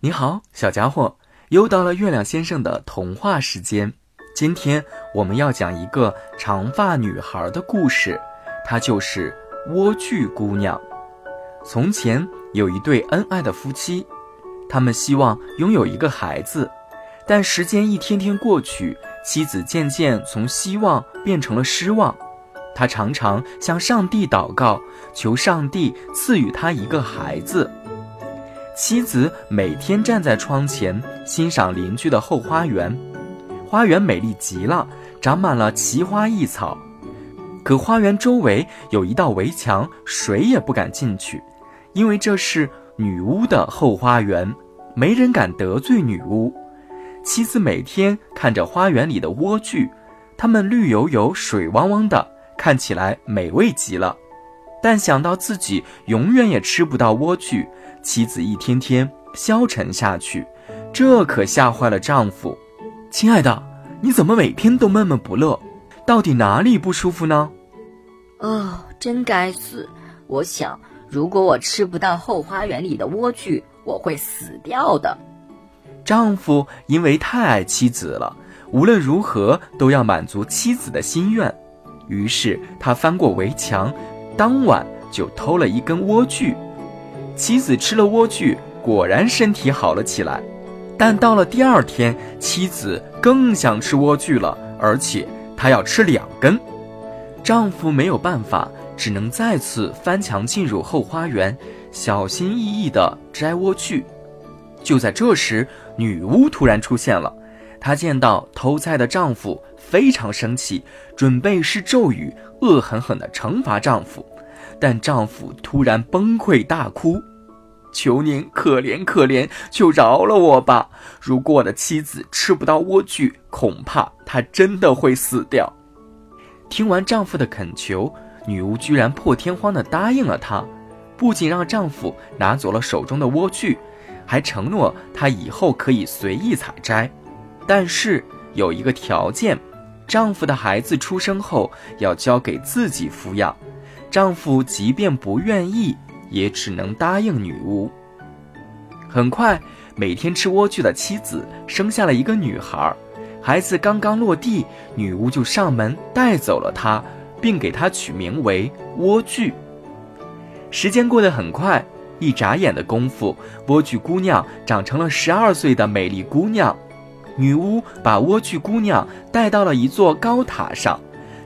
你好，小家伙，又到了月亮先生的童话时间。今天我们要讲一个长发女孩的故事，她就是莴苣姑娘。从前有一对恩爱的夫妻，他们希望拥有一个孩子，但时间一天天过去，妻子渐渐从希望变成了失望。她常常向上帝祷告，求上帝赐予她一个孩子。妻子每天站在窗前欣赏邻居的后花园，花园美丽极了，长满了奇花异草。可花园周围有一道围墙，谁也不敢进去，因为这是女巫的后花园，没人敢得罪女巫。妻子每天看着花园里的莴苣，它们绿油油、水汪汪的，看起来美味极了。但想到自己永远也吃不到莴苣，妻子一天天消沉下去，这可吓坏了丈夫。亲爱的，你怎么每天都闷闷不乐？到底哪里不舒服呢？哦，真该死！我想，如果我吃不到后花园里的莴苣，我会死掉的。丈夫因为太爱妻子了，无论如何都要满足妻子的心愿，于是他翻过围墙。当晚就偷了一根莴苣，妻子吃了莴苣，果然身体好了起来。但到了第二天，妻子更想吃莴苣了，而且她要吃两根。丈夫没有办法，只能再次翻墙进入后花园，小心翼翼地摘莴苣。就在这时，女巫突然出现了。她见到偷菜的丈夫，非常生气，准备施咒语，恶狠狠地惩罚丈夫。但丈夫突然崩溃大哭：“求您可怜可怜，就饶了我吧！如果我的妻子吃不到莴苣，恐怕她真的会死掉。”听完丈夫的恳求，女巫居然破天荒地答应了他，不仅让丈夫拿走了手中的莴苣，还承诺他以后可以随意采摘。但是有一个条件，丈夫的孩子出生后要交给自己抚养。丈夫即便不愿意，也只能答应女巫。很快，每天吃莴苣的妻子生下了一个女孩。孩子刚刚落地，女巫就上门带走了她，并给她取名为莴苣。时间过得很快，一眨眼的功夫，莴苣姑娘长成了十二岁的美丽姑娘。女巫把莴苣姑娘带到了一座高塔上，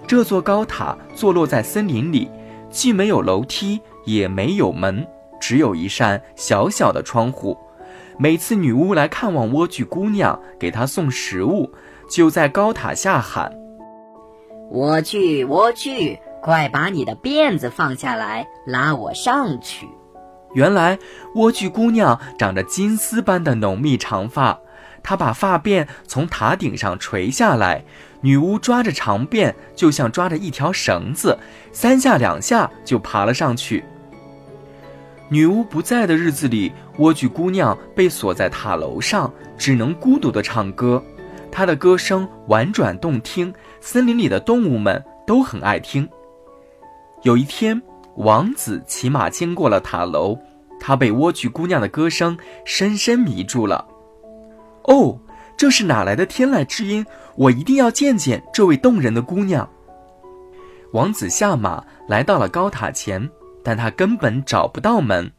这座高塔坐落在森林里，既没有楼梯，也没有门，只有一扇小小的窗户。每次女巫来看望莴苣姑娘，给她送食物，就在高塔下喊：“莴苣，莴苣，快把你的辫子放下来，拉我上去。”原来，莴苣姑娘长着金丝般的浓密长发。他把发辫从塔顶上垂下来，女巫抓着长辫，就像抓着一条绳子，三下两下就爬了上去。女巫不在的日子里，莴苣姑娘被锁在塔楼上，只能孤独地唱歌。她的歌声婉转动听，森林里的动物们都很爱听。有一天，王子骑马经过了塔楼，他被莴苣姑娘的歌声深深迷住了。哦，这是哪来的天籁之音？我一定要见见这位动人的姑娘。王子下马来到了高塔前，但他根本找不到门。